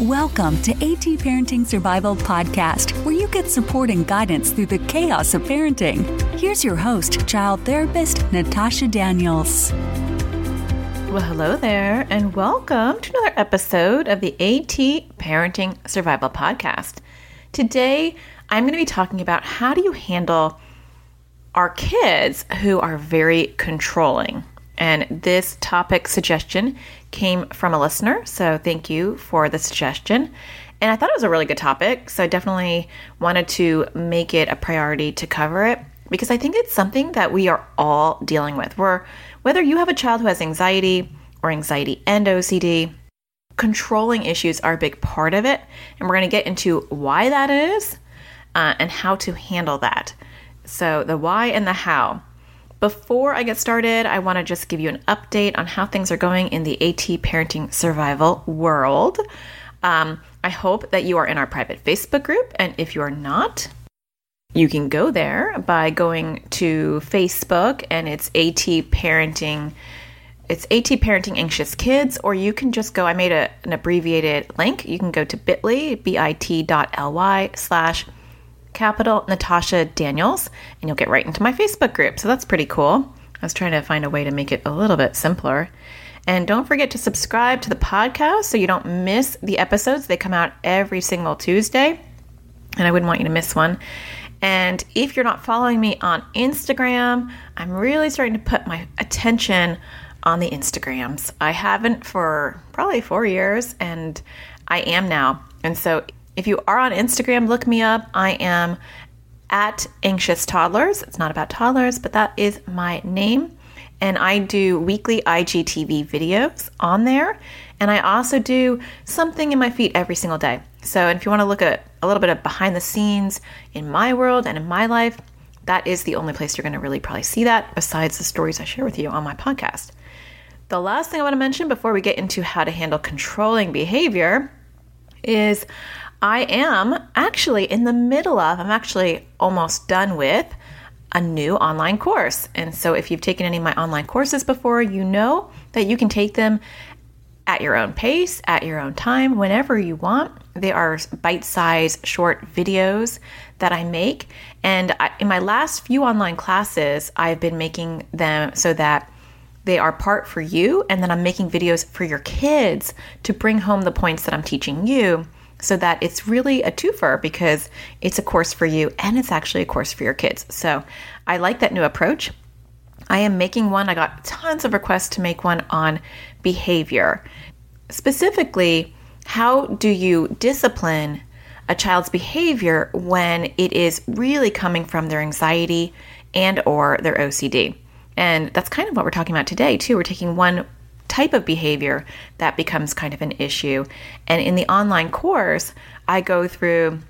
Welcome to AT Parenting Survival Podcast, where you get support and guidance through the chaos of parenting. Here's your host, child therapist Natasha Daniels. Well, hello there, and welcome to another episode of the AT Parenting Survival Podcast. Today, I'm going to be talking about how do you handle our kids who are very controlling. And this topic suggestion came from a listener, so thank you for the suggestion. And I thought it was a really good topic, so I definitely wanted to make it a priority to cover it because I think it's something that we are all dealing with. Where whether you have a child who has anxiety or anxiety and OCD, controlling issues are a big part of it, and we're going to get into why that is uh, and how to handle that. So, the why and the how. Before I get started, I want to just give you an update on how things are going in the AT parenting survival world. Um, I hope that you are in our private Facebook group, and if you are not, you can go there by going to Facebook and it's AT Parenting. It's AT Parenting Anxious Kids, or you can just go. I made a, an abbreviated link. You can go to bit.ly, bit.ly slash capital Natasha Daniels, and you'll get right into my Facebook group. So that's pretty cool. I was trying to find a way to make it a little bit simpler. And don't forget to subscribe to the podcast so you don't miss the episodes. They come out every single Tuesday, and I wouldn't want you to miss one. And if you're not following me on Instagram, I'm really starting to put my attention on the Instagrams. I haven't for probably four years, and I am now. And so if you are on Instagram, look me up. I am at Anxious Toddlers. It's not about toddlers, but that is my name. And I do weekly IGTV videos on there. And I also do something in my feed every single day. So if you want to look at a little bit of behind the scenes in my world and in my life, that is the only place you're going to really probably see that besides the stories I share with you on my podcast. The last thing I want to mention before we get into how to handle controlling behavior is I am actually in the middle of, I'm actually almost done with a new online course. And so if you've taken any of my online courses before, you know that you can take them at your own pace, at your own time, whenever you want. They are bite sized short videos that I make. And I, in my last few online classes, I've been making them so that they are part for you, and then I'm making videos for your kids to bring home the points that I'm teaching you so that it's really a twofer because it's a course for you and it's actually a course for your kids. So I like that new approach. I am making one, I got tons of requests to make one on behavior. Specifically, how do you discipline a child's behavior when it is really coming from their anxiety and or their OCD? And that's kind of what we're talking about today, too. We're taking one type of behavior that becomes kind of an issue. And in the online course, I go through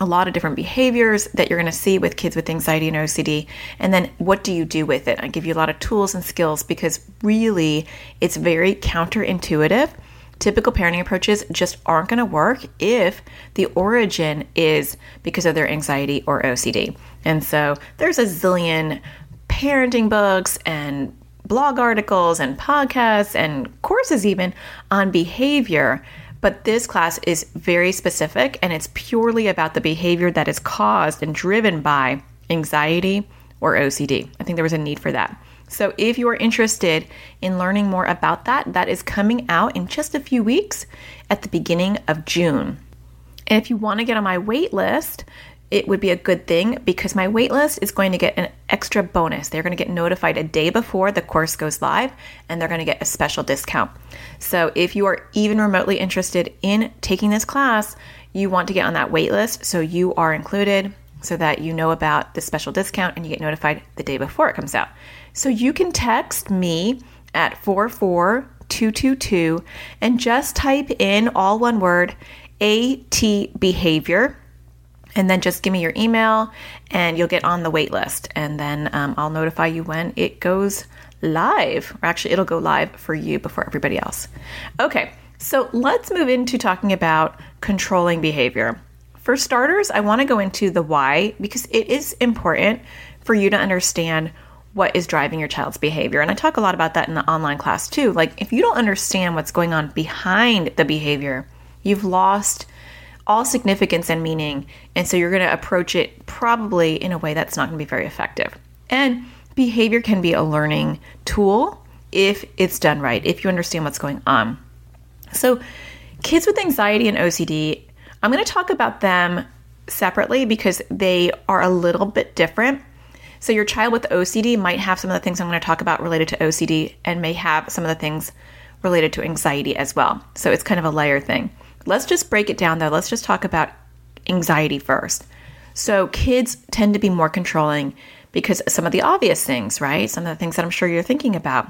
a lot of different behaviors that you're going to see with kids with anxiety and OCD. And then what do you do with it? I give you a lot of tools and skills because really it's very counterintuitive. Typical parenting approaches just aren't going to work if the origin is because of their anxiety or OCD. And so there's a zillion parenting books and blog articles and podcasts and courses even on behavior. But this class is very specific and it's purely about the behavior that is caused and driven by anxiety or OCD. I think there was a need for that. So, if you are interested in learning more about that, that is coming out in just a few weeks at the beginning of June. And if you want to get on my wait list, it would be a good thing because my waitlist is going to get an extra bonus. They're going to get notified a day before the course goes live and they're going to get a special discount. So if you are even remotely interested in taking this class, you want to get on that waitlist so you are included so that you know about the special discount and you get notified the day before it comes out. So you can text me at 44222 and just type in all one word AT behavior and then just give me your email and you'll get on the wait list and then um, i'll notify you when it goes live or actually it'll go live for you before everybody else. Okay so let's move into talking about controlling behavior. For starters i want to go into the why because it is important for you to understand what is driving your child's behavior. And i talk a lot about that in the online class too. Like if you don't understand what's going on behind the behavior You've lost all significance and meaning. And so you're going to approach it probably in a way that's not going to be very effective. And behavior can be a learning tool if it's done right, if you understand what's going on. So, kids with anxiety and OCD, I'm going to talk about them separately because they are a little bit different. So, your child with OCD might have some of the things I'm going to talk about related to OCD and may have some of the things related to anxiety as well. So, it's kind of a layer thing. Let's just break it down though. Let's just talk about anxiety first. So, kids tend to be more controlling because some of the obvious things, right? Some of the things that I'm sure you're thinking about.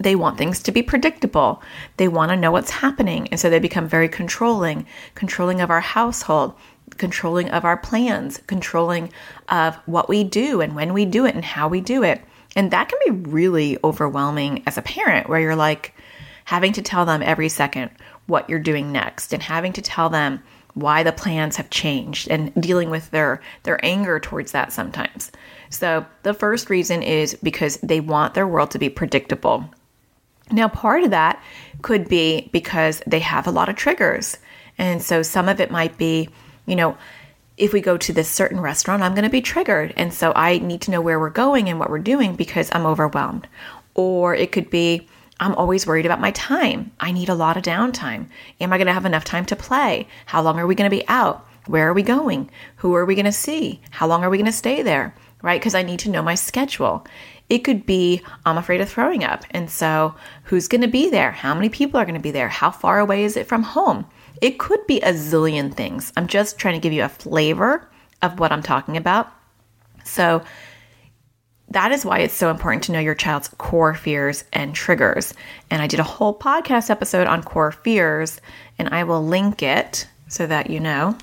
They want things to be predictable. They want to know what's happening. And so they become very controlling, controlling of our household, controlling of our plans, controlling of what we do and when we do it and how we do it. And that can be really overwhelming as a parent, where you're like having to tell them every second what you're doing next and having to tell them why the plans have changed and dealing with their their anger towards that sometimes. So, the first reason is because they want their world to be predictable. Now, part of that could be because they have a lot of triggers. And so some of it might be, you know, if we go to this certain restaurant, I'm going to be triggered. And so I need to know where we're going and what we're doing because I'm overwhelmed. Or it could be, I'm always worried about my time. I need a lot of downtime. Am I going to have enough time to play? How long are we going to be out? Where are we going? Who are we going to see? How long are we going to stay there? Right? Because I need to know my schedule. It could be, I'm afraid of throwing up. And so, who's going to be there? How many people are going to be there? How far away is it from home? It could be a zillion things. I'm just trying to give you a flavor of what I'm talking about. So, that is why it's so important to know your child's core fears and triggers. And I did a whole podcast episode on core fears, and I will link it so that you know.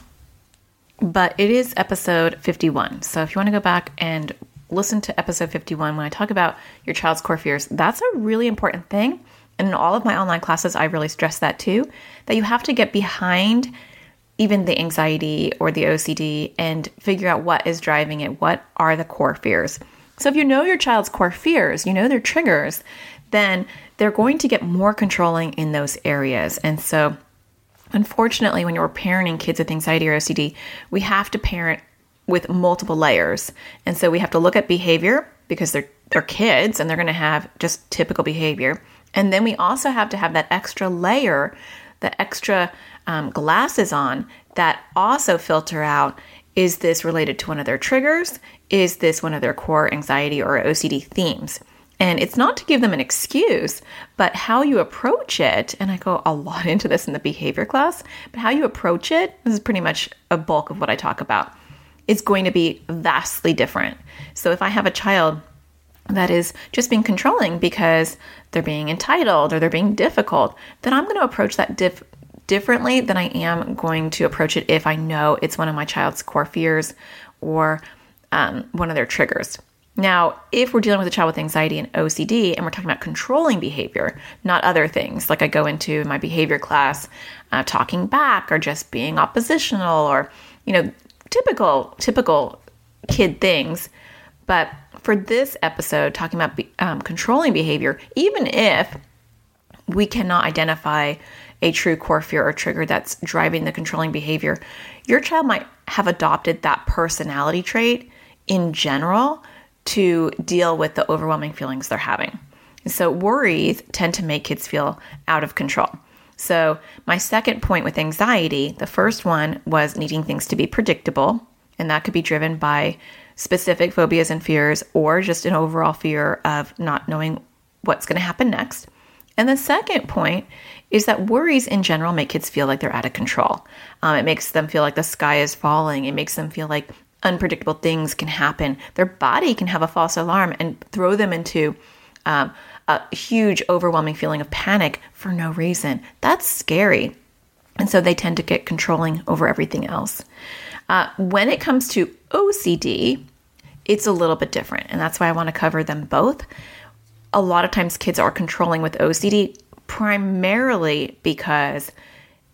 But it is episode 51. So if you want to go back and listen to episode 51 when I talk about your child's core fears. That's a really important thing. And in all of my online classes, I really stress that too that you have to get behind even the anxiety or the OCD and figure out what is driving it. What are the core fears? So, if you know your child's core fears, you know their triggers, then they're going to get more controlling in those areas. And so, unfortunately, when you're parenting kids with anxiety or OCD, we have to parent with multiple layers. And so we have to look at behavior because they're they're kids and they're going to have just typical behavior. And then we also have to have that extra layer, the extra um, glasses on that also filter out is this related to one of their triggers? Is this one of their core anxiety or OCD themes? And it's not to give them an excuse, but how you approach it, and I go a lot into this in the behavior class, but how you approach it this is pretty much a bulk of what I talk about is going to be vastly different. So if I have a child that is just being controlling because they're being entitled or they're being difficult, then I'm going to approach that dif- differently than I am going to approach it if I know it's one of my child's core fears or um, one of their triggers. Now, if we're dealing with a child with anxiety and OCD and we're talking about controlling behavior, not other things, like I go into my behavior class, uh, talking back or just being oppositional or, you know, typical typical kid things. But for this episode, talking about um, controlling behavior, even if we cannot identify a true core fear or trigger that's driving the controlling behavior, your child might have adopted that personality trait in general to deal with the overwhelming feelings they're having. So, worries tend to make kids feel out of control. So, my second point with anxiety, the first one was needing things to be predictable, and that could be driven by specific phobias and fears or just an overall fear of not knowing what's going to happen next. And the second point is that worries in general make kids feel like they're out of control. Um, it makes them feel like the sky is falling. It makes them feel like unpredictable things can happen. Their body can have a false alarm and throw them into um, a huge, overwhelming feeling of panic for no reason. That's scary. And so they tend to get controlling over everything else. Uh, when it comes to OCD, it's a little bit different. And that's why I want to cover them both. A lot of times kids are controlling with OCD primarily because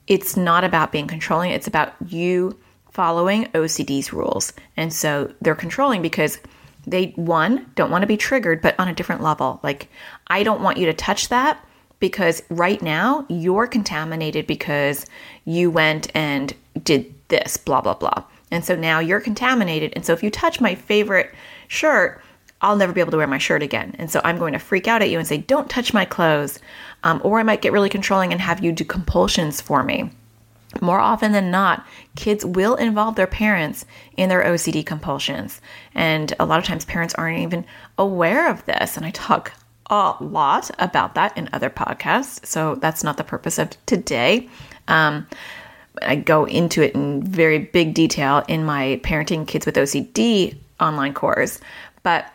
it's not about being controlling, it's about you following OCD's rules. And so they're controlling because they, one, don't want to be triggered, but on a different level. Like, I don't want you to touch that, because right now you're contaminated because you went and did this, blah, blah, blah. And so now you're contaminated. And so if you touch my favorite shirt, I'll never be able to wear my shirt again. And so I'm going to freak out at you and say, don't touch my clothes. Um, or I might get really controlling and have you do compulsions for me. More often than not, kids will involve their parents in their OCD compulsions. And a lot of times, parents aren't even aware of this. And I talk a lot about that in other podcasts. So that's not the purpose of today. Um, I go into it in very big detail in my Parenting Kids with OCD online course. But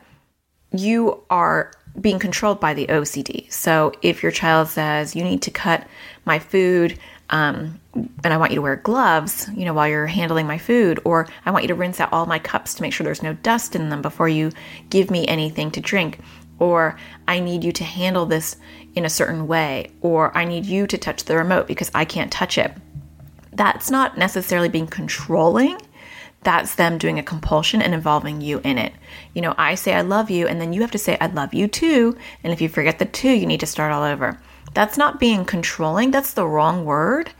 you are being controlled by the OCD. So if your child says, you need to cut my food, um, and I want you to wear gloves, you know, while you're handling my food, or I want you to rinse out all my cups to make sure there's no dust in them before you give me anything to drink, or I need you to handle this in a certain way, or I need you to touch the remote because I can't touch it. That's not necessarily being controlling that's them doing a compulsion and involving you in it. You know, I say I love you, and then you have to say I love you too. And if you forget the two, you need to start all over. That's not being controlling, that's the wrong word.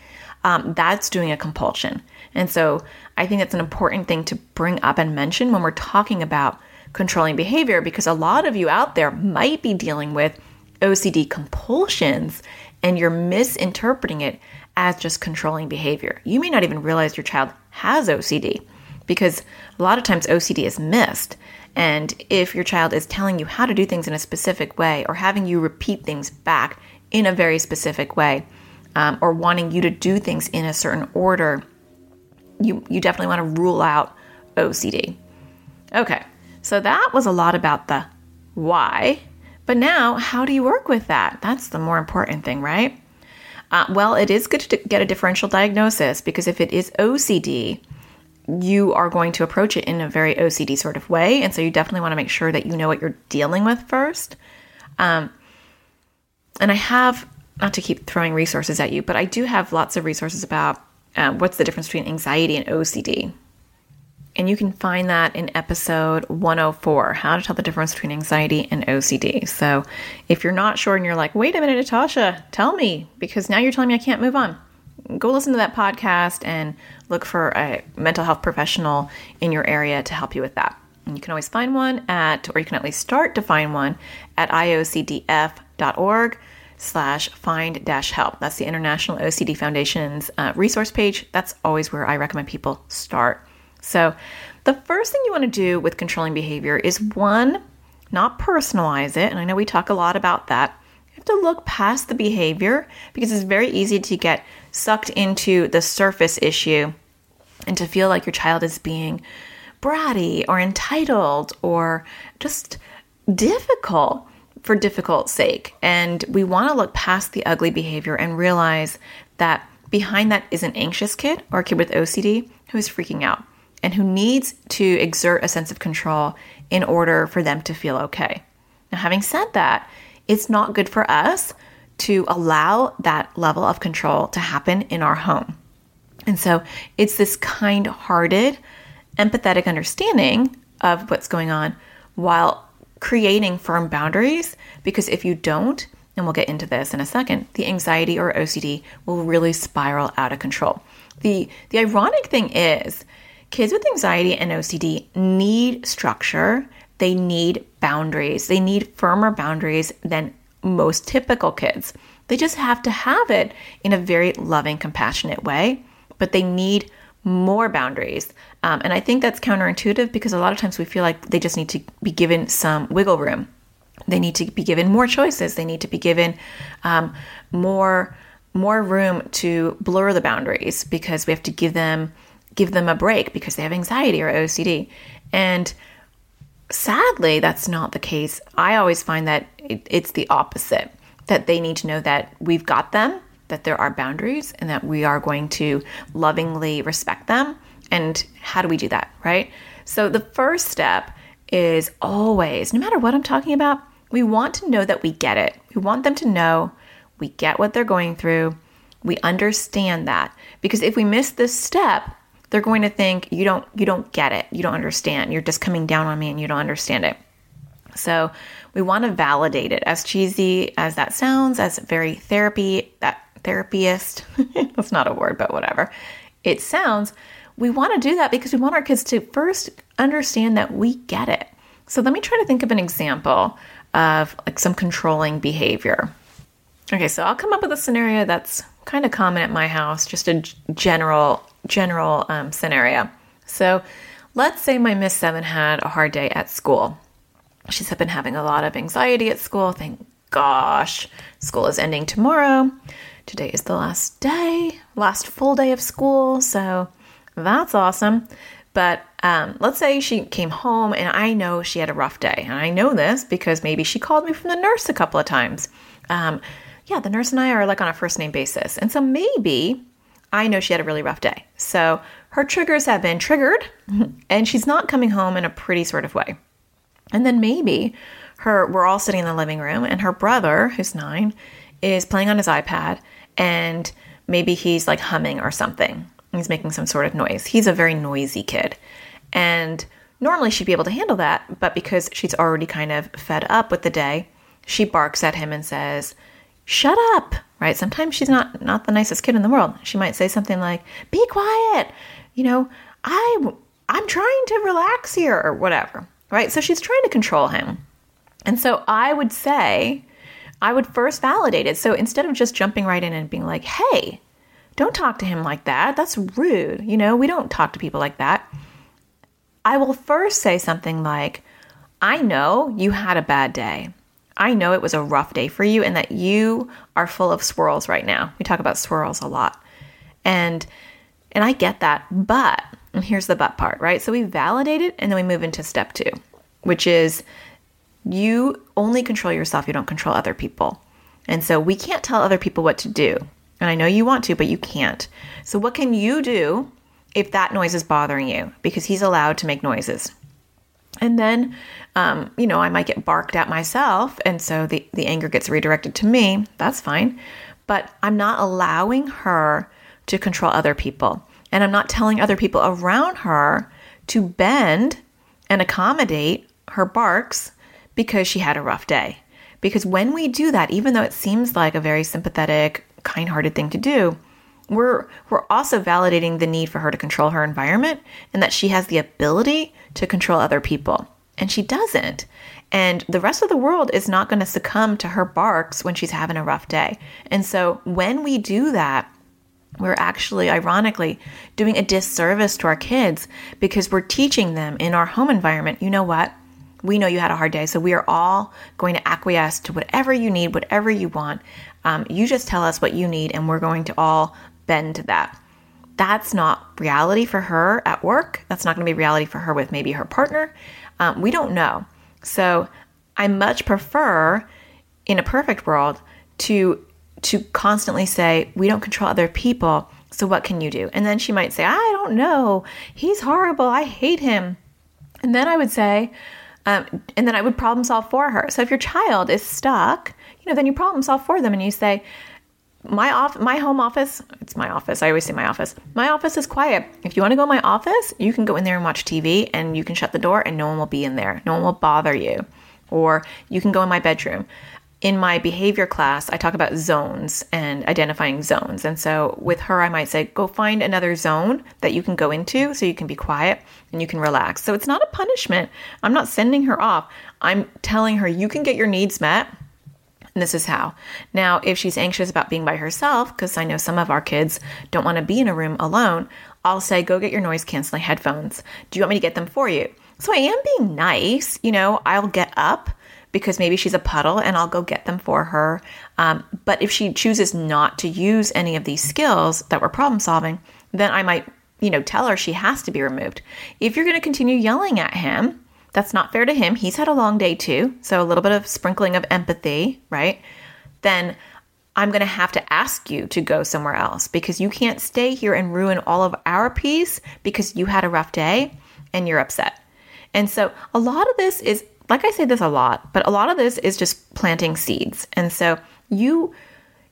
Um, that's doing a compulsion. And so I think that's an important thing to bring up and mention when we're talking about controlling behavior because a lot of you out there might be dealing with OCD compulsions and you're misinterpreting it as just controlling behavior. You may not even realize your child has OCD because a lot of times OCD is missed. And if your child is telling you how to do things in a specific way or having you repeat things back in a very specific way um, or wanting you to do things in a certain order, you, you definitely want to rule out OCD. Okay, so that was a lot about the why. But now, how do you work with that? That's the more important thing, right? Uh, well, it is good to get a differential diagnosis because if it is OCD, you are going to approach it in a very OCD sort of way. And so you definitely want to make sure that you know what you're dealing with first. Um, and I have, not to keep throwing resources at you, but I do have lots of resources about um, what's the difference between anxiety and OCD. And you can find that in episode 104 How to Tell the Difference Between Anxiety and OCD. So if you're not sure and you're like, wait a minute, Natasha, tell me, because now you're telling me I can't move on go listen to that podcast and look for a mental health professional in your area to help you with that. And you can always find one at, or you can at least start to find one at iocdf.org slash find dash help. That's the International OCD Foundation's uh, resource page. That's always where I recommend people start. So the first thing you want to do with controlling behavior is one, not personalize it. And I know we talk a lot about that. You have to look past the behavior because it's very easy to get sucked into the surface issue and to feel like your child is being bratty or entitled or just difficult for difficult sake. And we want to look past the ugly behavior and realize that behind that is an anxious kid or a kid with OCD who is freaking out and who needs to exert a sense of control in order for them to feel okay. Now, having said that, it's not good for us to allow that level of control to happen in our home. And so it's this kind hearted, empathetic understanding of what's going on while creating firm boundaries. Because if you don't, and we'll get into this in a second, the anxiety or OCD will really spiral out of control. The, the ironic thing is, kids with anxiety and OCD need structure, they need boundaries, they need firmer boundaries than most typical kids. They just have to have it in a very loving, compassionate way, but they need more boundaries. Um, and I think that's counterintuitive because a lot of times we feel like they just need to be given some wiggle room. They need to be given more choices. They need to be given um, more more room to blur the boundaries because we have to give them give them a break because they have anxiety or OCD. And sadly, that's not the case. I always find that it, it's the opposite that they need to know that we've got them, that there are boundaries, and that we are going to lovingly respect them. And how do we do that, right? So, the first step is always, no matter what I'm talking about, we want to know that we get it. We want them to know we get what they're going through. We understand that. Because if we miss this step, they're going to think you don't you don't get it. You don't understand. You're just coming down on me and you don't understand it. So we want to validate it as cheesy as that sounds, as very therapy, that therapist, that's not a word, but whatever it sounds. We want to do that because we want our kids to first understand that we get it. So let me try to think of an example of like some controlling behavior. Okay, so I'll come up with a scenario that's kind of common at my house, just a general general um, scenario. So let's say my Miss Seven had a hard day at school. She's been having a lot of anxiety at school. Thank gosh, school is ending tomorrow. Today is the last day, last full day of school, so that's awesome. But um, let's say she came home and I know she had a rough day. And I know this because maybe she called me from the nurse a couple of times. Um, yeah, the nurse and I are like on a first name basis. And so maybe I know she had a really rough day. So her triggers have been triggered and she's not coming home in a pretty sort of way. And then maybe her we're all sitting in the living room and her brother, who's 9, is playing on his iPad and maybe he's like humming or something. He's making some sort of noise. He's a very noisy kid. And normally she'd be able to handle that, but because she's already kind of fed up with the day, she barks at him and says, "Shut up." Right? Sometimes she's not not the nicest kid in the world. She might say something like, "Be quiet." You know, I I'm trying to relax here or whatever. Right? So she's trying to control him. And so I would say I would first validate it. So instead of just jumping right in and being like, "Hey, don't talk to him like that. That's rude." You know, we don't talk to people like that. I will first say something like, I know you had a bad day. I know it was a rough day for you and that you are full of swirls right now. We talk about swirls a lot. And and I get that, but and here's the but part, right? So we validate it and then we move into step 2, which is you only control yourself, you don't control other people. And so we can't tell other people what to do. And I know you want to, but you can't. So what can you do if that noise is bothering you because he's allowed to make noises. And then, um, you know, I might get barked at myself, and so the, the anger gets redirected to me. That's fine. But I'm not allowing her to control other people. And I'm not telling other people around her to bend and accommodate her barks because she had a rough day. Because when we do that, even though it seems like a very sympathetic, kind hearted thing to do, we're we're also validating the need for her to control her environment and that she has the ability to control other people. And she doesn't. And the rest of the world is not going to succumb to her barks when she's having a rough day. And so when we do that we're actually ironically doing a disservice to our kids because we're teaching them in our home environment you know what we know you had a hard day so we are all going to acquiesce to whatever you need whatever you want um, you just tell us what you need and we're going to all bend to that. That's not reality for her at work. That's not going to be reality for her with maybe her partner. Um, we don't know. So I much prefer, in a perfect world, to to constantly say we don't control other people. So what can you do? And then she might say, I don't know. He's horrible. I hate him. And then I would say, um, and then I would problem solve for her. So if your child is stuck, you know, then you problem solve for them and you say, my off my home office it's my office i always say my office my office is quiet. If you want to go in my office you can go in there and watch tv and you can shut the door and no one will be in there. No one will bother you. Or you can go in my bedroom in my behavior class i talk about zones and identifying zones and so with her i might say go find another zone that you can go into so you can be quiet and you can relax so it's not a punishment i'm not sending her off i'm telling her you can get your needs met and this is how. Now, if she's anxious about being by herself, because I know some of our kids don't want to be in a room alone, I'll say, go get your noise canceling headphones. Do you want me to get them for you? So I am being nice. You know, I'll get up because maybe she's a puddle and I'll go get them for her. Um, but if she chooses not to use any of these skills that we're problem solving, then I might, you know, tell her she has to be removed. If you're going to continue yelling at him, that's not fair to him. He's had a long day too. So a little bit of sprinkling of empathy, right? Then I'm going to have to ask you to go somewhere else because you can't stay here and ruin all of our peace because you had a rough day and you're upset. And so a lot of this is, like I say this a lot, but a lot of this is just planting seeds. And so you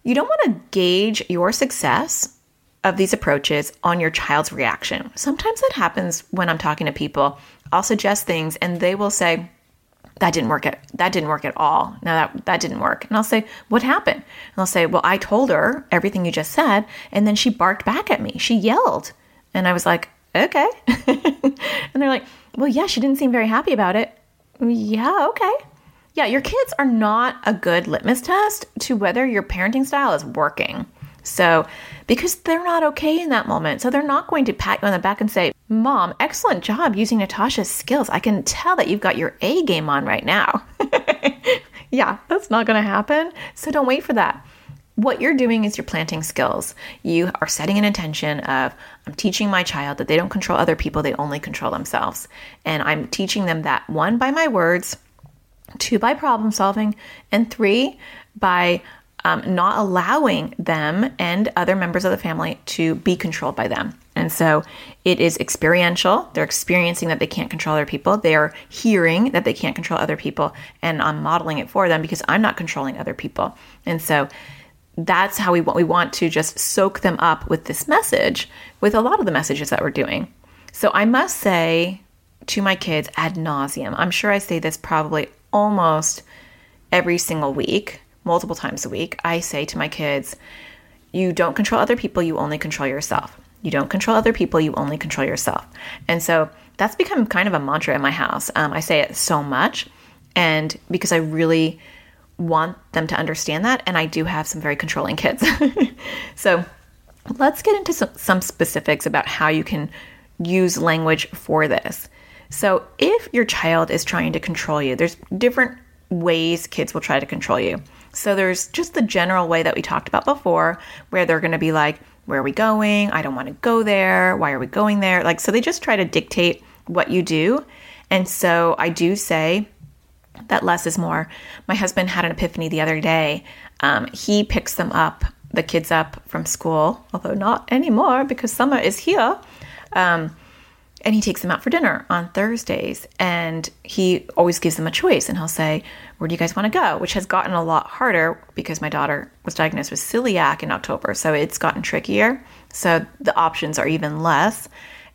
you don't want to gauge your success of these approaches on your child's reaction. Sometimes that happens when I'm talking to people I'll suggest things and they will say, that didn't work at that didn't work at all. No, that that didn't work. And I'll say, what happened? And I'll say, well, I told her everything you just said, and then she barked back at me. She yelled, and I was like, okay. and they're like, well, yeah, she didn't seem very happy about it. Yeah, okay. Yeah, your kids are not a good litmus test to whether your parenting style is working. So, because they're not okay in that moment. So, they're not going to pat you on the back and say, Mom, excellent job using Natasha's skills. I can tell that you've got your A game on right now. yeah, that's not going to happen. So, don't wait for that. What you're doing is you're planting skills. You are setting an intention of, I'm teaching my child that they don't control other people, they only control themselves. And I'm teaching them that one, by my words, two, by problem solving, and three, by um, not allowing them and other members of the family to be controlled by them. And so it is experiential. They're experiencing that they can't control other people. They are hearing that they can't control other people. And I'm modeling it for them because I'm not controlling other people. And so that's how we want we want to just soak them up with this message with a lot of the messages that we're doing. So I must say to my kids ad nauseum, I'm sure I say this probably almost every single week multiple times a week, I say to my kids, you don't control other people, you only control yourself. You don't control other people, you only control yourself. And so that's become kind of a mantra in my house. Um, I say it so much, and because I really want them to understand that, and I do have some very controlling kids. so let's get into some, some specifics about how you can use language for this. So, if your child is trying to control you, there's different ways kids will try to control you. So there's just the general way that we talked about before, where they're going to be like, Where are we going? I don't want to go there. Why are we going there? Like, so they just try to dictate what you do. And so I do say that less is more. My husband had an epiphany the other day. Um, he picks them up, the kids up from school, although not anymore because summer is here. Um, and he takes them out for dinner on Thursdays and he always gives them a choice and he'll say, Where do you guys want to go? Which has gotten a lot harder because my daughter was diagnosed with celiac in October. So it's gotten trickier. So the options are even less.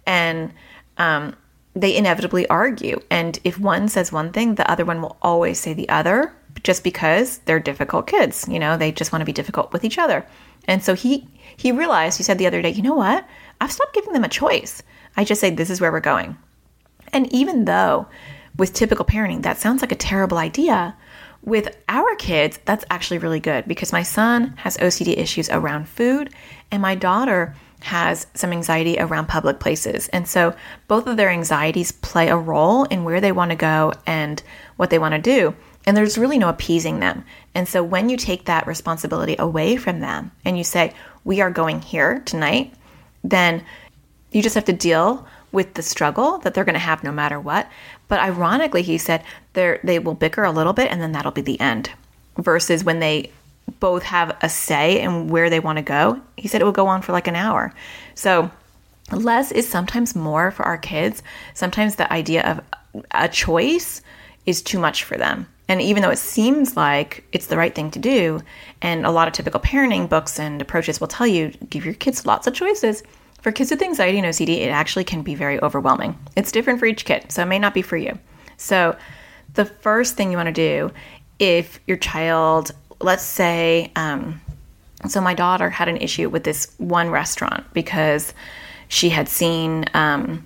And um, they inevitably argue. And if one says one thing, the other one will always say the other just because they're difficult kids. You know, they just want to be difficult with each other. And so he he realized, he said the other day, you know what? I've stopped giving them a choice. I just say, this is where we're going. And even though with typical parenting, that sounds like a terrible idea, with our kids, that's actually really good because my son has OCD issues around food and my daughter has some anxiety around public places. And so both of their anxieties play a role in where they want to go and what they want to do. And there's really no appeasing them. And so when you take that responsibility away from them and you say, we are going here tonight, then you just have to deal with the struggle that they're going to have no matter what. But ironically, he said they will bicker a little bit and then that'll be the end. Versus when they both have a say in where they want to go, he said it will go on for like an hour. So less is sometimes more for our kids. Sometimes the idea of a choice is too much for them. And even though it seems like it's the right thing to do, and a lot of typical parenting books and approaches will tell you give your kids lots of choices, for kids with anxiety and OCD, it actually can be very overwhelming. It's different for each kid, so it may not be for you. So, the first thing you want to do if your child, let's say, um, so my daughter had an issue with this one restaurant because she had seen um,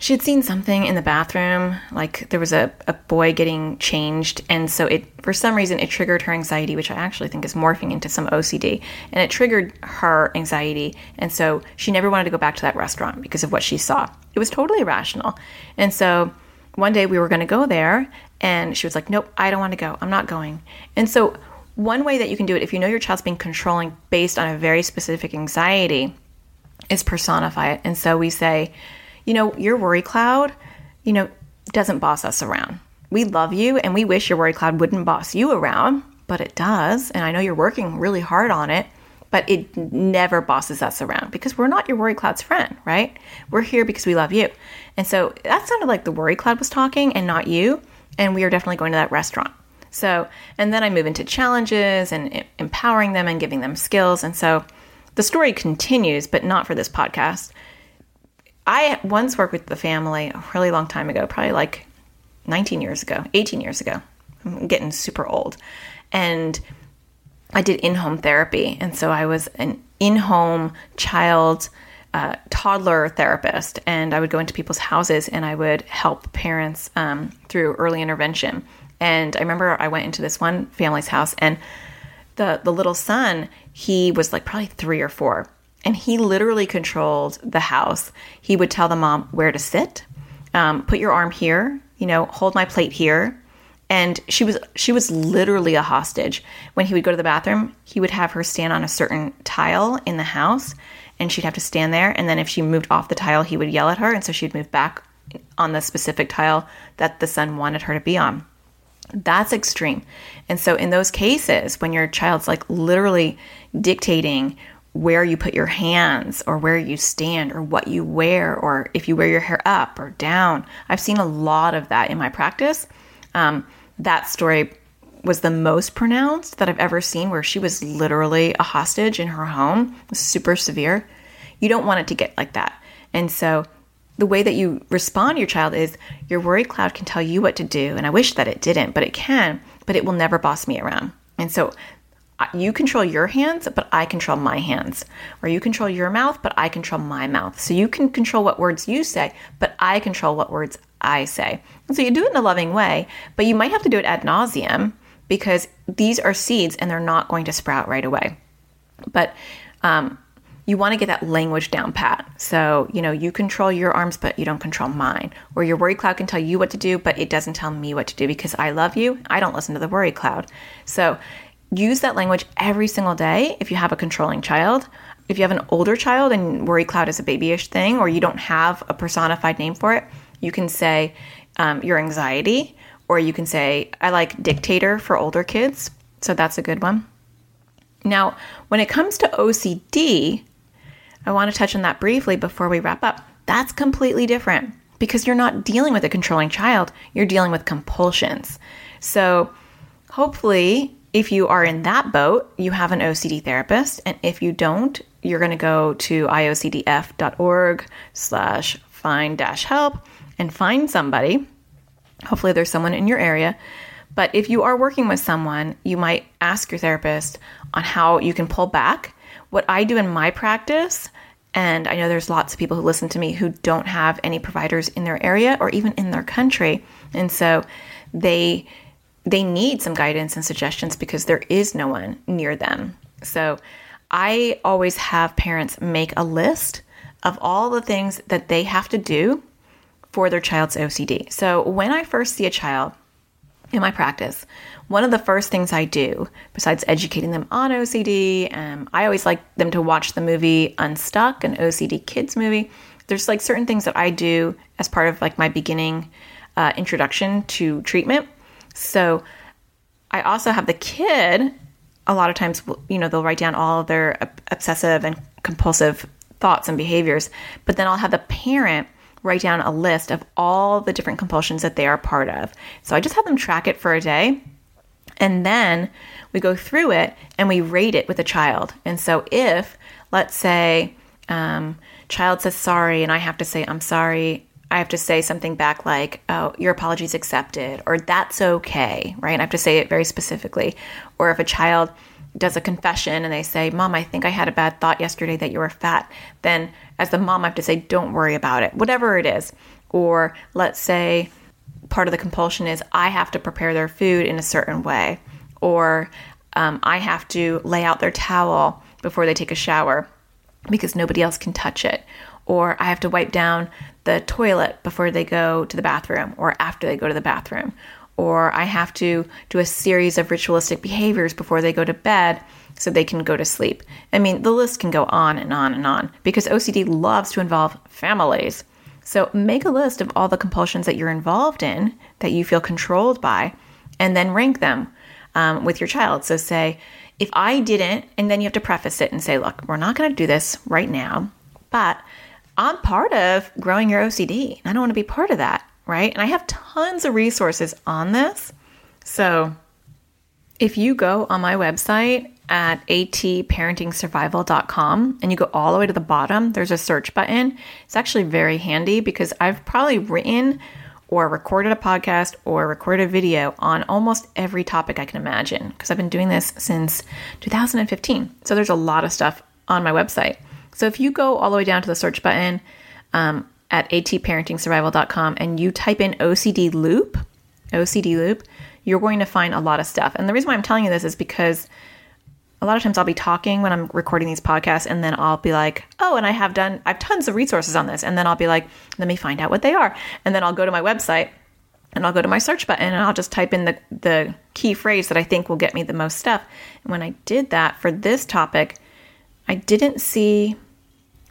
she had seen something in the bathroom like there was a, a boy getting changed. And so it for some reason it triggered her anxiety which i actually think is morphing into some ocd and it triggered her anxiety. And so she never wanted to go back to that restaurant because of what she saw. It was totally irrational. And so one day we were going to go there and she was like nope i don't want to go. I'm not going. And so one way that you can do it if you know your child's being controlling based on a very specific anxiety is personify it and so we say you know, your worry cloud, you know, doesn't boss us around. We love you and we wish your worry cloud wouldn't boss you around, but it does. And I know you're working really hard on it, but it never bosses us around because we're not your worry cloud's friend, right? We're here because we love you. And so that sounded like the worry cloud was talking and not you. And we are definitely going to that restaurant. So, and then I move into challenges and empowering them and giving them skills. And so the story continues, but not for this podcast. I once worked with the family a really long time ago, probably like 19 years ago, 18 years ago. I'm getting super old. And I did in home therapy. And so I was an in home child, uh, toddler therapist. And I would go into people's houses and I would help parents um, through early intervention. And I remember I went into this one family's house and the, the little son, he was like probably three or four. And he literally controlled the house. He would tell the mom where to sit, um, put your arm here, you know, hold my plate here, and she was she was literally a hostage when he would go to the bathroom he would have her stand on a certain tile in the house and she'd have to stand there and then if she moved off the tile he would yell at her and so she'd move back on the specific tile that the son wanted her to be on that's extreme and so in those cases when your child's like literally dictating where you put your hands or where you stand or what you wear or if you wear your hair up or down i've seen a lot of that in my practice um, that story was the most pronounced that I've ever seen, where she was literally a hostage in her home, super severe. You don't want it to get like that. And so the way that you respond to your child is your worry cloud can tell you what to do. And I wish that it didn't, but it can, but it will never boss me around. And so you control your hands, but I control my hands. Or you control your mouth, but I control my mouth. So you can control what words you say, but I control what words I say. And so you do it in a loving way, but you might have to do it ad nauseum because these are seeds and they're not going to sprout right away. But um, you want to get that language down pat. So, you know, you control your arms, but you don't control mine. Or your worry cloud can tell you what to do, but it doesn't tell me what to do because I love you. I don't listen to the worry cloud. So, use that language every single day if you have a controlling child. If you have an older child and worry cloud is a babyish thing, or you don't have a personified name for it, you can say um, your anxiety, or you can say, I like dictator for older kids. So that's a good one. Now, when it comes to OCD, I want to touch on that briefly before we wrap up. That's completely different because you're not dealing with a controlling child, you're dealing with compulsions. So, hopefully, if you are in that boat, you have an OCD therapist, and if you don't, you're going to go to iocdf.org slash find dash help and find somebody. Hopefully, there's someone in your area. But if you are working with someone, you might ask your therapist on how you can pull back. What I do in my practice, and I know there's lots of people who listen to me who don't have any providers in their area or even in their country. And so they they need some guidance and suggestions because there is no one near them. So I always have parents make a list of all the things that they have to do for their child's OCD. So when I first see a child in my practice, one of the first things I do, besides educating them on OCD, um, I always like them to watch the movie Unstuck, an OCD kids movie. There's like certain things that I do as part of like my beginning uh, introduction to treatment. So I also have the kid. A lot of times, you know, they'll write down all their obsessive and compulsive thoughts and behaviors, but then I'll have the parent write down a list of all the different compulsions that they are part of. So I just have them track it for a day. And then we go through it and we rate it with a child. And so if, let's say, um, child says sorry and I have to say, I'm sorry, I have to say something back like, oh, your apologies accepted, or that's okay, right? I have to say it very specifically. Or if a child does a confession and they say, Mom, I think I had a bad thought yesterday that you were fat, then as the mom, I have to say, Don't worry about it, whatever it is. Or let's say part of the compulsion is I have to prepare their food in a certain way, or um, I have to lay out their towel before they take a shower because nobody else can touch it, or I have to wipe down the toilet before they go to the bathroom or after they go to the bathroom, or I have to do a series of ritualistic behaviors before they go to bed so they can go to sleep. I mean, the list can go on and on and on because OCD loves to involve families. So make a list of all the compulsions that you're involved in that you feel controlled by and then rank them um, with your child. So say, if I didn't, and then you have to preface it and say, look, we're not going to do this right now, but I'm part of growing your OCD. I don't want to be part of that right? And I have tons of resources on this. So if you go on my website at atparentingsurvival.com and you go all the way to the bottom, there's a search button. It's actually very handy because I've probably written or recorded a podcast or recorded a video on almost every topic I can imagine because I've been doing this since 2015. So there's a lot of stuff on my website. So if you go all the way down to the search button um, at atparentingsurvival.com and you type in OCD loop, OCD loop, you're going to find a lot of stuff. And the reason why I'm telling you this is because a lot of times I'll be talking when I'm recording these podcasts and then I'll be like, oh, and I have done, I have tons of resources on this. And then I'll be like, let me find out what they are. And then I'll go to my website and I'll go to my search button and I'll just type in the, the key phrase that I think will get me the most stuff. And when I did that for this topic, I didn't see,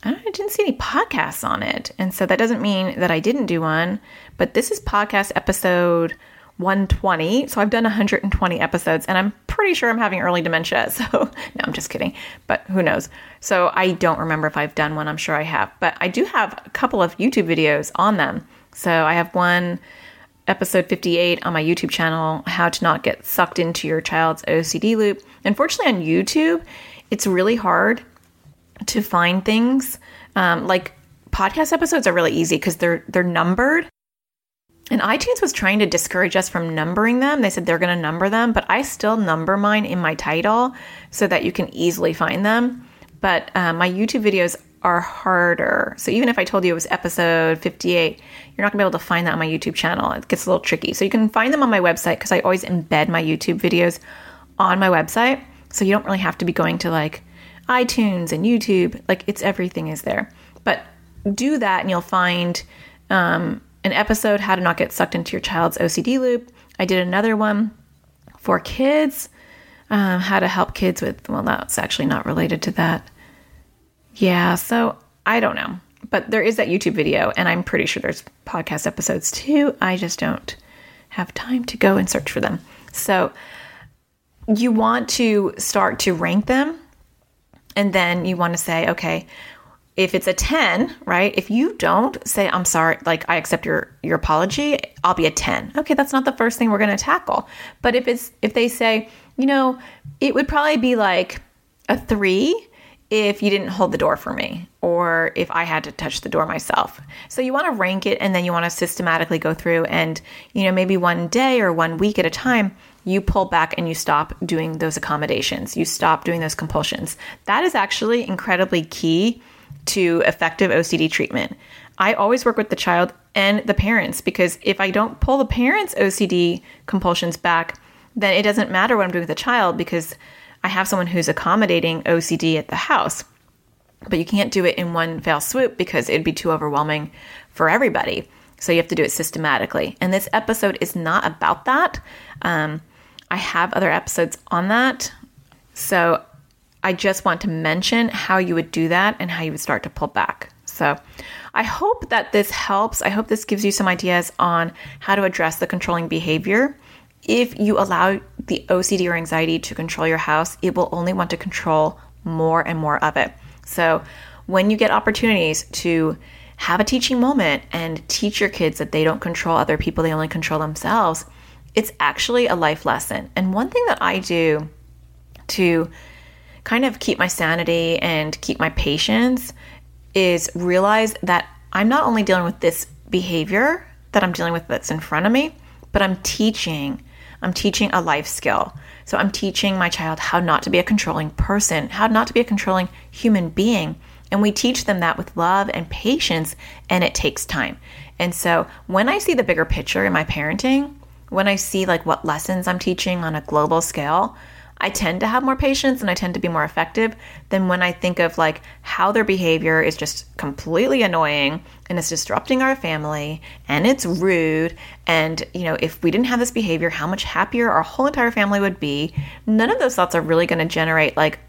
I, I didn't see any podcasts on it. And so that doesn't mean that I didn't do one, but this is podcast episode 120. So I've done 120 episodes and I'm pretty sure I'm having early dementia. So, no, I'm just kidding, but who knows? So I don't remember if I've done one. I'm sure I have, but I do have a couple of YouTube videos on them. So I have one episode 58 on my YouTube channel, How to Not Get Sucked into Your Child's OCD Loop. Unfortunately, on YouTube, it's really hard to find things. Um, like podcast episodes are really easy because they're they're numbered and iTunes was trying to discourage us from numbering them. They said they're going to number them, but I still number mine in my title so that you can easily find them. But uh, my YouTube videos are harder. So even if I told you it was episode 58, you're not going to be able to find that on my YouTube channel. It gets a little tricky. So you can find them on my website because I always embed my YouTube videos on my website. So you don't really have to be going to like iTunes and YouTube. Like it's everything is there. But do that and you'll find um, an episode, How to Not Get Sucked into Your Child's OCD Loop. I did another one for kids, um, how to help kids with, well, that's actually not related to that. Yeah, so I don't know. But there is that YouTube video, and I'm pretty sure there's podcast episodes too. I just don't have time to go and search for them. So you want to start to rank them, and then you want to say, okay, if it's a 10 right if you don't say i'm sorry like i accept your your apology i'll be a 10 okay that's not the first thing we're going to tackle. But if it's if they say you know it would probably be like a 3 if you didn't hold the door for me or if i had to touch the door myself. So you want to rank it and then you want to systematically go through and you know maybe one day or one week at a time you pull back and you stop doing those accommodations. You stop doing those compulsions. That is actually incredibly key to effective OCD treatment. I always work with the child and the parents because if I don't pull the parents' OCD compulsions back, then it doesn't matter what I'm doing with the child because I have someone who's accommodating OCD at the house. But you can't do it in one fell swoop because it'd be too overwhelming for everybody. So you have to do it systematically. And this episode is not about that. Um, I have other episodes on that. So I just want to mention how you would do that and how you would start to pull back. So, I hope that this helps. I hope this gives you some ideas on how to address the controlling behavior. If you allow the OCD or anxiety to control your house, it will only want to control more and more of it. So, when you get opportunities to have a teaching moment and teach your kids that they don't control other people, they only control themselves, it's actually a life lesson. And one thing that I do to kind of keep my sanity and keep my patience is realize that I'm not only dealing with this behavior that I'm dealing with that's in front of me, but I'm teaching. I'm teaching a life skill. So I'm teaching my child how not to be a controlling person, how not to be a controlling human being. And we teach them that with love and patience, and it takes time. And so when I see the bigger picture in my parenting, when I see like what lessons I'm teaching on a global scale, I tend to have more patience and I tend to be more effective than when I think of like how their behavior is just completely annoying and it's disrupting our family and it's rude. And, you know, if we didn't have this behavior, how much happier our whole entire family would be. None of those thoughts are really going to generate like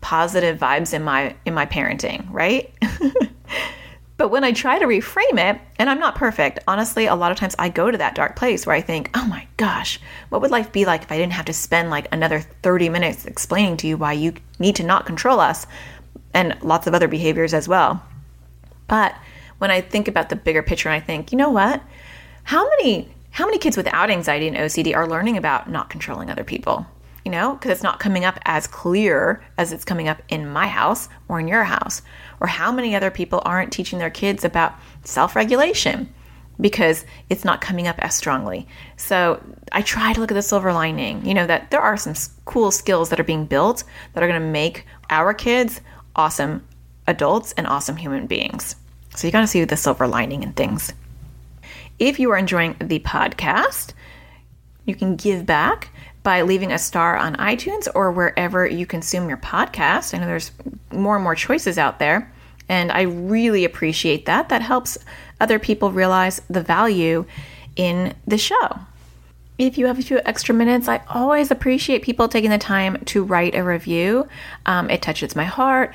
positive vibes in my in my parenting, right? But when I try to reframe it, and I'm not perfect, honestly, a lot of times I go to that dark place where I think, oh my gosh, what would life be like if I didn't have to spend like another 30 minutes explaining to you why you need to not control us and lots of other behaviors as well. But when I think about the bigger picture and I think, you know what? How many how many kids without anxiety and OCD are learning about not controlling other people? You know, because it's not coming up as clear as it's coming up in my house or in your house or how many other people aren't teaching their kids about self regulation because it's not coming up as strongly. So I try to look at the silver lining, you know, that there are some cool skills that are being built that are going to make our kids awesome adults and awesome human beings. So you got to see the silver lining in things. If you are enjoying the podcast, you can give back by leaving a star on iTunes or wherever you consume your podcast. I know there's more and more choices out there, and I really appreciate that. That helps other people realize the value in the show. If you have a few extra minutes, I always appreciate people taking the time to write a review. Um, it touches my heart.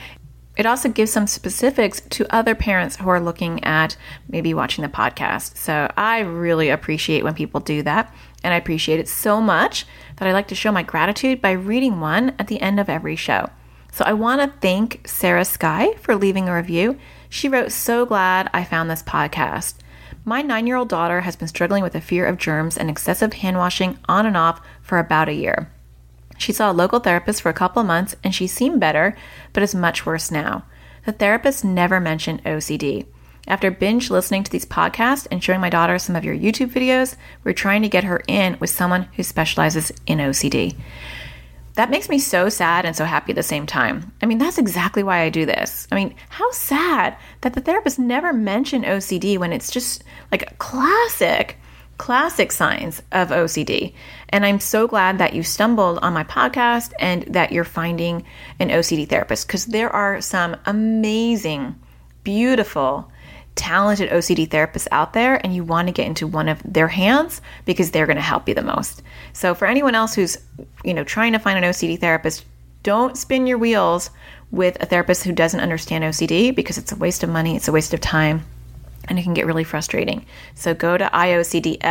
It also gives some specifics to other parents who are looking at maybe watching the podcast. So I really appreciate when people do that. And I appreciate it so much that I like to show my gratitude by reading one at the end of every show. So I want to thank Sarah Sky for leaving a review. She wrote, So glad I found this podcast. My nine year old daughter has been struggling with a fear of germs and excessive hand washing on and off for about a year. She saw a local therapist for a couple of months and she seemed better, but is much worse now. The therapist never mentioned OCD. After binge listening to these podcasts and showing my daughter some of your YouTube videos, we're trying to get her in with someone who specializes in OCD. That makes me so sad and so happy at the same time. I mean, that's exactly why I do this. I mean, how sad that the therapist never mentioned OCD when it's just like classic, classic signs of OCD. And I'm so glad that you stumbled on my podcast and that you're finding an OCD therapist because there are some amazing, beautiful, talented OCD therapists out there and you want to get into one of their hands because they're going to help you the most. So for anyone else who's, you know, trying to find an OCD therapist, don't spin your wheels with a therapist who doesn't understand OCD because it's a waste of money, it's a waste of time, and it can get really frustrating. So go to iocdf.org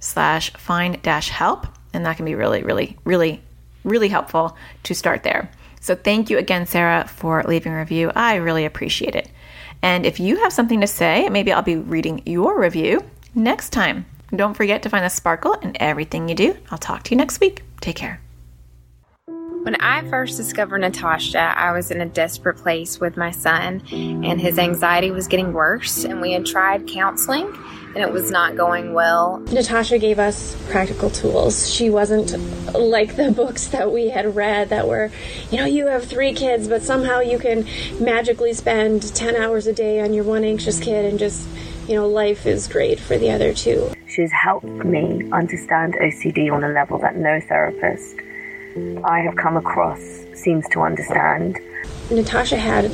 slash find dash help, and that can be really, really, really, really helpful to start there. So thank you again, Sarah, for leaving a review. I really appreciate it. And if you have something to say, maybe I'll be reading your review next time. Don't forget to find the sparkle in everything you do. I'll talk to you next week. Take care. When I first discovered Natasha, I was in a desperate place with my son, and his anxiety was getting worse. And we had tried counseling, and it was not going well. Natasha gave us practical tools. She wasn't like the books that we had read that were, you know, you have three kids, but somehow you can magically spend 10 hours a day on your one anxious kid and just, you know, life is great for the other two. She's helped me understand OCD on a level that no therapist I have come across seems to understand. Natasha had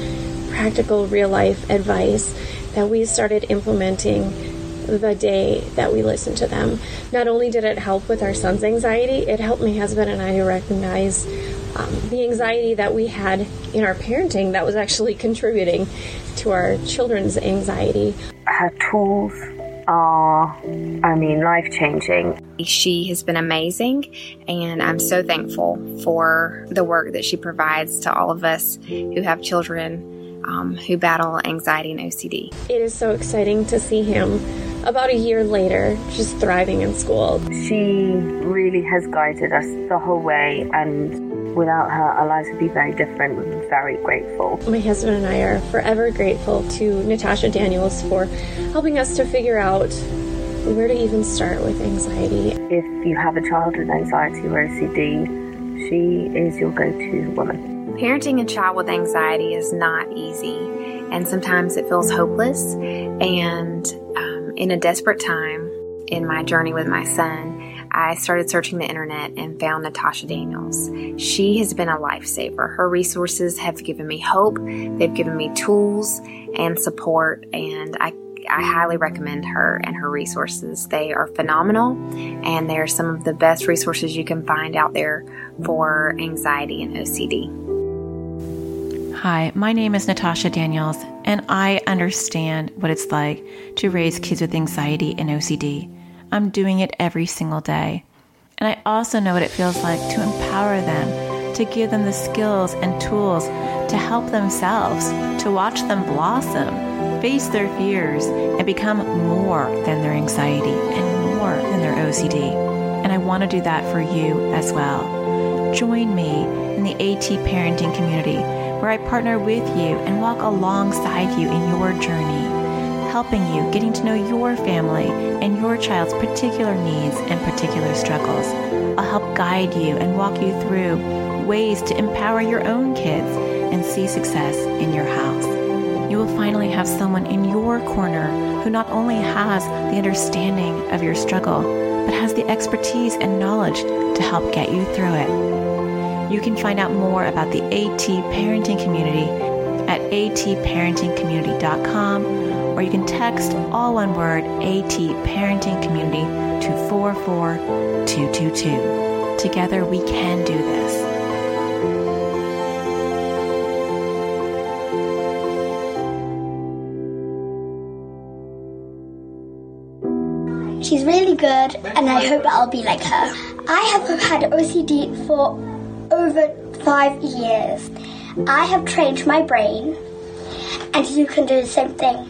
practical real life advice that we started implementing the day that we listened to them. Not only did it help with our son's anxiety, it helped my husband and I to recognize um, the anxiety that we had in our parenting that was actually contributing to our children's anxiety. Her tools are, I mean, life changing. She has been amazing, and I'm so thankful for the work that she provides to all of us who have children um, who battle anxiety and OCD. It is so exciting to see him about a year later just thriving in school. She really has guided us the whole way, and without her, our lives would be very different. We're very grateful. My husband and I are forever grateful to Natasha Daniels for helping us to figure out where to even start with anxiety. If you have a child with anxiety or OCD, she is your go to woman. Parenting a child with anxiety is not easy, and sometimes it feels hopeless. And um, in a desperate time in my journey with my son, I started searching the internet and found Natasha Daniels. She has been a lifesaver. Her resources have given me hope, they've given me tools and support, and I I highly recommend her and her resources. They are phenomenal and they're some of the best resources you can find out there for anxiety and OCD. Hi, my name is Natasha Daniels, and I understand what it's like to raise kids with anxiety and OCD. I'm doing it every single day. And I also know what it feels like to empower them, to give them the skills and tools to help themselves, to watch them blossom, face their fears, and become more than their anxiety and more than their OCD. And I want to do that for you as well. Join me in the AT parenting community where I partner with you and walk alongside you in your journey, helping you getting to know your family and your child's particular needs and particular struggles. I'll help guide you and walk you through ways to empower your own kids and see success in your house. You will finally have someone in your corner who not only has the understanding of your struggle, but has the expertise and knowledge to help get you through it. You can find out more about the AT Parenting Community at atparentingcommunity.com or you can text all one word AT Parenting Community to 44222. Together we can do this. She's really good, and I hope I'll be like her. I have had OCD for over five years. I have trained my brain, and you can do the same thing.